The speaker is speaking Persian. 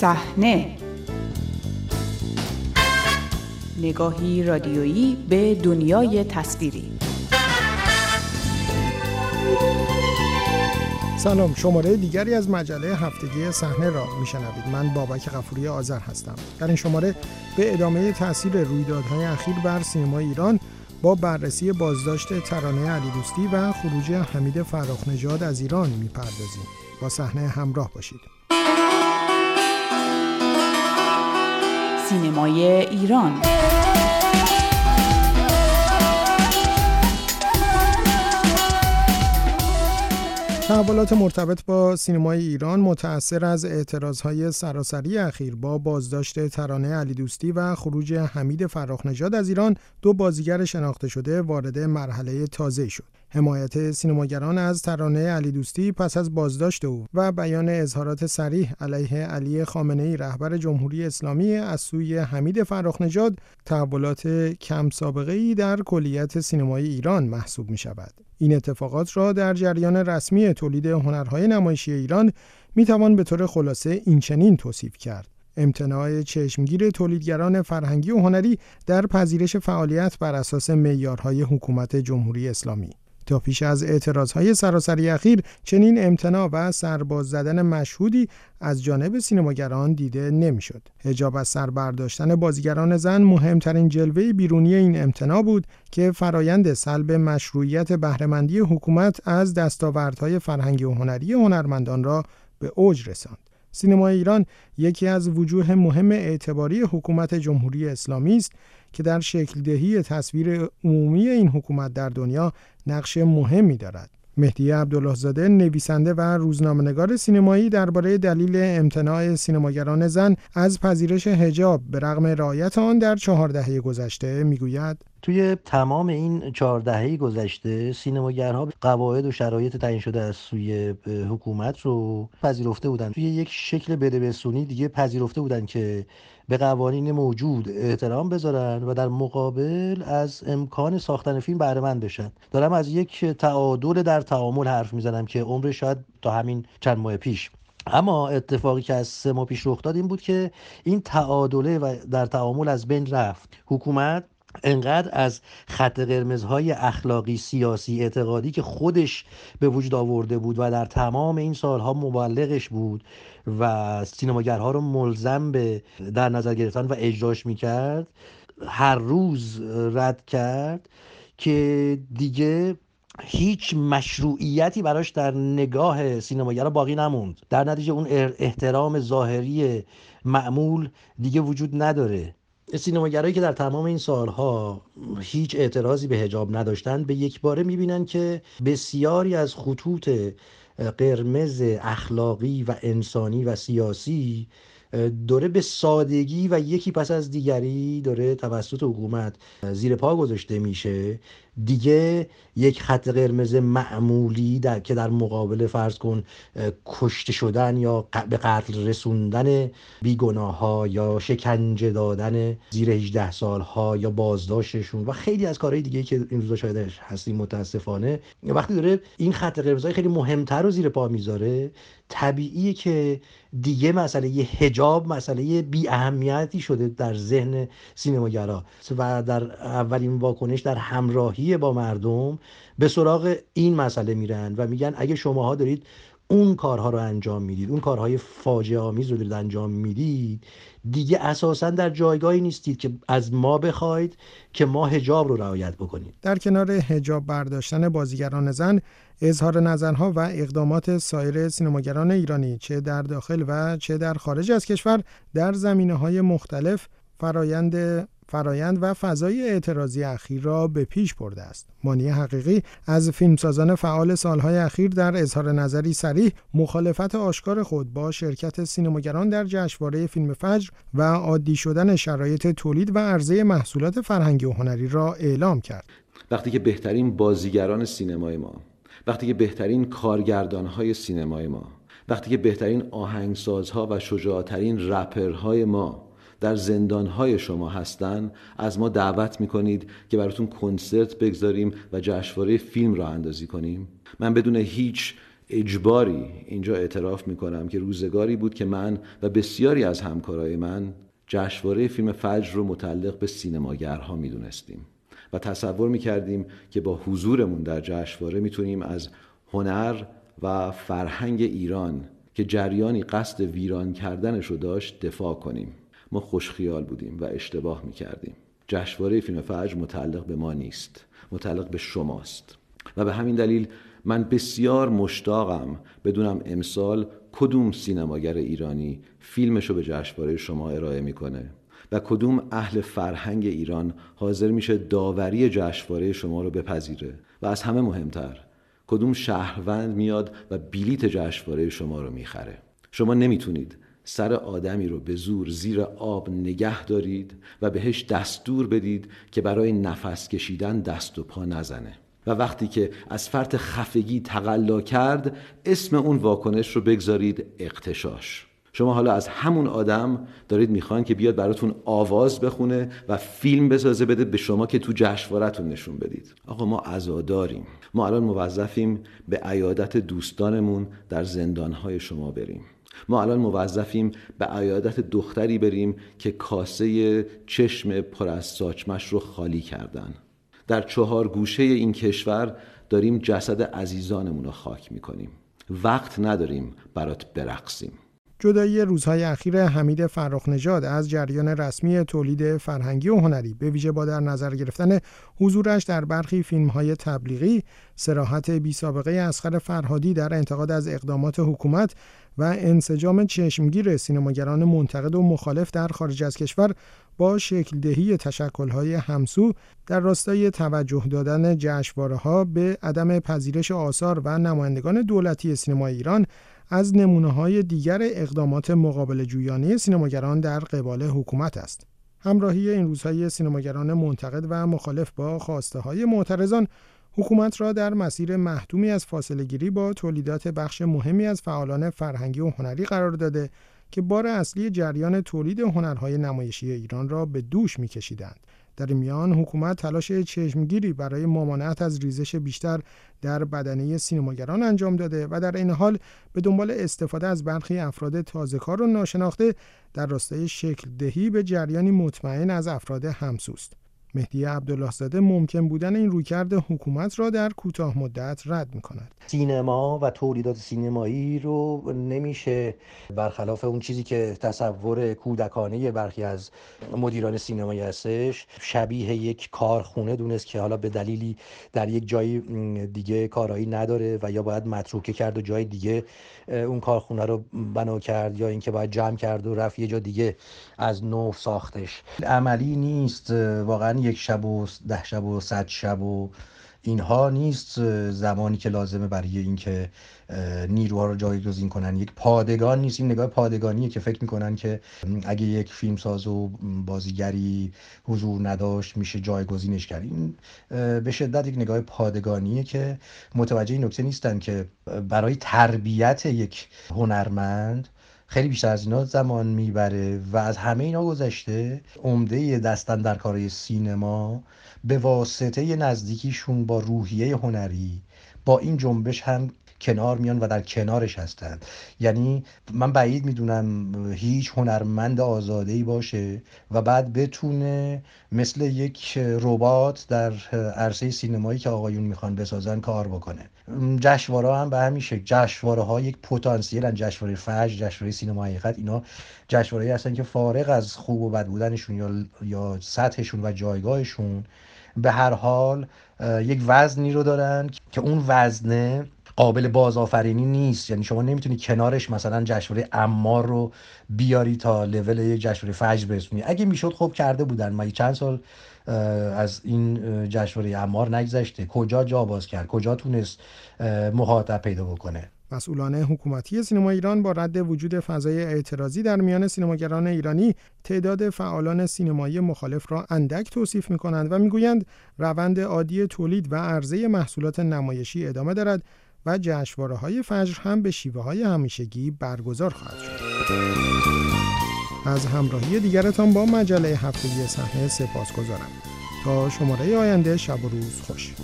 صحنه. نگاهی رادیویی به دنیای تصویری. سلام شماره دیگری از مجله هفتگی صحنه را میشنوید. من بابک غفوری آذر هستم. در این شماره به ادامه تاثیر رویدادهای اخیر بر سینما ایران با بررسی بازداشت ترانه علی دوستی و خروج حمید فراخ نژاد از ایران می‌پردازیم. با صحنه همراه باشید. سینمای ایران تحولات مرتبط با سینمای ایران متأثر از اعتراضهای سراسری اخیر با بازداشت ترانه علی دوستی و خروج حمید فراخنژاد از ایران دو بازیگر شناخته شده وارد مرحله تازه شد. حمایت سینماگران از ترانه علی دوستی پس از بازداشت او و بیان اظهارات سریح علیه علی خامنه ای رهبر جمهوری اسلامی از سوی حمید فراخنژاد تحولات کم سابقه ای در کلیت سینمای ایران محسوب می شود. این اتفاقات را در جریان رسمی تولید هنرهای نمایشی ایران می توان به طور خلاصه اینچنین توصیف کرد. امتناع چشمگیر تولیدگران فرهنگی و هنری در پذیرش فعالیت بر اساس معیارهای حکومت جمهوری اسلامی تا پیش از اعتراضهای سراسری اخیر چنین امتناع و سرباز زدن مشهودی از جانب سینماگران دیده نمی‌شد. هجاب از سر برداشتن بازیگران زن مهمترین جلوه بیرونی این امتناع بود که فرایند سلب مشروعیت بهرهمندی حکومت از دستاوردهای فرهنگی و هنری هنرمندان را به اوج رساند. سینما ایران یکی از وجوه مهم اعتباری حکومت جمهوری اسلامی است که در شکل دهی تصویر عمومی این حکومت در دنیا نقش مهمی دارد. مهدی عبدالله زاده نویسنده و روزنامه‌نگار سینمایی درباره دلیل امتناع سینماگران زن از پذیرش حجاب به رغم رعایت آن در چهار دهه گذشته می‌گوید. توی تمام این چهار دهه گذشته سینماگرها قواعد و شرایط تعیین شده از سوی حکومت رو پذیرفته بودن توی یک شکل بدبستونی دیگه پذیرفته بودن که به قوانین موجود احترام بذارن و در مقابل از امکان ساختن فیلم بهره بشن. دارم از یک تعادل در تعامل حرف می‌زنم که عمر شاید تا همین چند ماه پیش. اما اتفاقی که از سه ماه پیش رخ داد این بود که این تعادله و در تعامل از بین رفت. حکومت انقدر از خط قرمزهای اخلاقی سیاسی اعتقادی که خودش به وجود آورده بود و در تمام این سالها مبلغش بود و سینماگرها رو ملزم به در نظر گرفتن و اجراش می‌کرد هر روز رد کرد که دیگه هیچ مشروعیتی براش در نگاه سینماگرا باقی نموند. در نتیجه اون احترام ظاهری معمول دیگه وجود نداره. سینماگرایی که در تمام این سالها هیچ اعتراضی به هجاب نداشتند به یک باره می‌بینن که بسیاری از خطوط قرمز اخلاقی و انسانی و سیاسی داره به سادگی و یکی پس از دیگری داره توسط حکومت زیر پا گذاشته میشه. دیگه یک خط قرمز معمولی در که در مقابل فرض کن کشته شدن یا به قتل رسوندن بیگناه ها یا شکنجه دادن زیر 18 سال ها یا بازداشتشون و خیلی از کارهای دیگه که این روزا شاهدش هستیم متاسفانه وقتی داره این خط قرمز های خیلی مهمتر رو زیر پا می‌ذاره طبیعیه که دیگه مسئله یه حجاب مسئله بی اهمیتی شده در ذهن سینماگرا. و در اولین واکنش در همراهی با مردم به سراغ این مسئله میرن و میگن اگه شماها دارید اون کارها رو انجام می‌دید اون کارهای فاجعه آمیز رو دارید انجام می‌دید دیگه اساسا در جایگاهی نیستید که از ما بخواید که ما هجاب رو رعایت بکنیم. در کنار هجاب برداشتن بازیگران زن اظهار نظرها و اقدامات سایر سینماگران ایرانی چه در داخل و چه در خارج از کشور در زمینه های مختلف فرایند فرایند و فضای اعتراضی اخیر را به پیش برده است. مانی حقیقی از فیلمسازان فعال سالهای اخیر در اظهار نظری سریح مخالفت آشکار خود با شرکت سینماگران در جشنواره فیلم فجر و عادی شدن شرایط تولید و عرضه محصولات فرهنگی و هنری را اعلام کرد. وقتی که بهترین بازیگران سینمای ما، وقتی که بهترین کارگردانهای سینمای ما، وقتی که بهترین آهنگسازها و شجاعترین رپرهای ما در زندانهای شما هستن از ما دعوت می‌کنید که براتون کنسرت بگذاریم و جشنواره فیلم را اندازی کنیم. من بدون هیچ اجباری اینجا اعتراف می‌کنم که روزگاری بود که من و بسیاری از همکارای من جشنواره فیلم فجر رو متعلق به سینماگرها می‌دونستیم و تصور می‌کردیم که با حضورمون در جشنواره می‌تونیم از هنر و فرهنگ ایران که جریانی قصد ویران کردنش رو داشت دفاع کنیم. ما خوشخیال بودیم و اشتباه می‌کردیم. جشنواره فیلم فجر متعلق به ما نیست متعلق به شماست. و به همین دلیل من بسیار مشتاقم بدونم امسال کدوم سینماگر ایرانی فیلمشو به جشنواره شما ارائه می‌کنه و کدوم اهل فرهنگ ایران حاضر میشه داوری جشنواره شما رو بپذیره. و از همه مهمتر کدوم شهروند میاد و بلیت جشنواره شما رو می‌خره. شما نمی‌تونید سر آدمی رو به زور زیر آب نگه دارید و بهش دستور بدید که برای نفس کشیدن دست و پا نزنه. و وقتی که از فرط خفگی تقلا کرد اسم اون واکنش رو بگذارید اقتشاش. شما حالا از همون آدم دارید می‌خوان که بیاد براتون آواز بخونه و فیلم بسازه بده به شما که تو جشنوارتون نشون بدید. آقا ما عزاداریم ما الان موظفیم به عیادت دوستانمون در زندانهای شما بریم. ما الان موظفیم به عیادت دختری بریم که کاسه چشم پر از ساچمش رو خالی کردن. در چهار گوشه این کشور داریم جسد عزیزانمون رو خاک می‌کنیم. وقت نداریم برات برقصیم. جدایی روزهای اخیر حمید فرخ نژاد از جریان رسمی تولید فرهنگی و هنری به ویژه با در نظر گرفتن حضورش در برخی فیلمهای تبلیغی سراحت بی سابقه اسخر فرهادی در انتقاد از اقدامات حکومت و انسجام چشمگیر سینماگران منتقد و مخالف در خارج از کشور با شکل دهی تشکل‌های همسو در راستای توجه دادن جشنواره ها به عدم پذیرش آثار و نمایندگان دولتی سینما ایران از نمونه های دیگر اقدامات مقابل جویانه سینماگران در قبال حکومت است. همراهی این روزهای سینماگران منتقد و مخالف با خواسته های معترضان حکومت را در مسیر محدومی از فاصله گیری با تولیدات بخش مهمی از فعالان فرهنگی و هنری قرار داده که بار اصلی جریان تولید هنرهای نمایشی ایران را به دوش میکشیدند. در این میان حکومت تلاش چشمگیری برای ممانعت از ریزش بیشتر در بدنه سینماگران انجام داده و در این حال به دنبال استفاده از برخی افراد تازهکار و ناشناخته در راستای شکل دهی به جریانی مطمئن از افراد همسوست. مهدی عبدالله زاده ممکن بودن این رویکرد حکومت را در کوتاه مدت رد می کند. سینما و تولیدات سینمایی رو نمیشه برخلاف اون چیزی که تصور کودکانه برخی از مدیران سینمایی هستش شبیه یک کارخونه دونست که حالا به دلیلی در یک جایی دیگه کارایی نداره و یا باید متروکه کرد و جای دیگه اون کارخونه رو بنا کرد یا اینکه باید جمع کرد و رفت یه جا دیگه از نو ساختش عملی نیست واقعا یک شب و ده شب و صد شب و اینها نیست زمانی که لازمه برای اینکه نیروها رو جایگزین کنن. یک پادگان نیست. این نگاه پادگانیه که فکر می‌کنن که اگه یک فیلمساز و بازیگری حضور نداشت میشه جایگزینش کرد. این به شدت یک نگاه پادگانیه که متوجه این نکته نیستن که برای تربیت یک هنرمند خیلی بیشتر از اینا زمان می‌بره و از همه اینا گذشته عمده دستن در کارهای سینما به واسطه نزدیکیشون با روحیه هنری با این جنبش هم کنار میان و در کنارش هستند. یعنی من بعید می‌دونم هیچ هنرمند آزاده ای باشه و بعد بتونه مثل یک ربات در عرصه سینمایی که آقایون می‌خوان بسازن کار بکنه. جشنواره هم به همین شکل. جشنواره ها یک پتانسیل جشنواره فجر جشنواره سینما حقیقت اینا جشنواره هستن که فارغ از خوب و بد بودنشون یا یا سطحشون و جایگاهشون به هر حال یک وزنی رو دارن که اون وزنه قابل بازآفرینی نیست. یعنی شما نمی‌تونی کنارش مثلا جشنواره امار رو بیاری تا لول یک جشنواره فجر برسونی. اگه می‌شد خوب کرده بودن. ما چند سال از این جشنواره امار نگذشته؟ کجا جا باز کرد؟ کجا تونست مخاطب پیدا بکنه؟ مسئولان حکومتی سینما ایران با رد وجود فضای اعتراضی در میان سینماگران ایرانی تعداد فعالان سینمایی مخالف را اندک توصیف می کنند و می‌گویند روند عادی تولید و عرضه محصولات نمایشی ادامه دارد. و جشنواره های فجر هم به شیوه های همیشگی برگزار خواهد شد. از همراهی دیگرتان با مجله هفتگی صحنه سپاس گذارم. تا شماره آینده شب و روز خوش.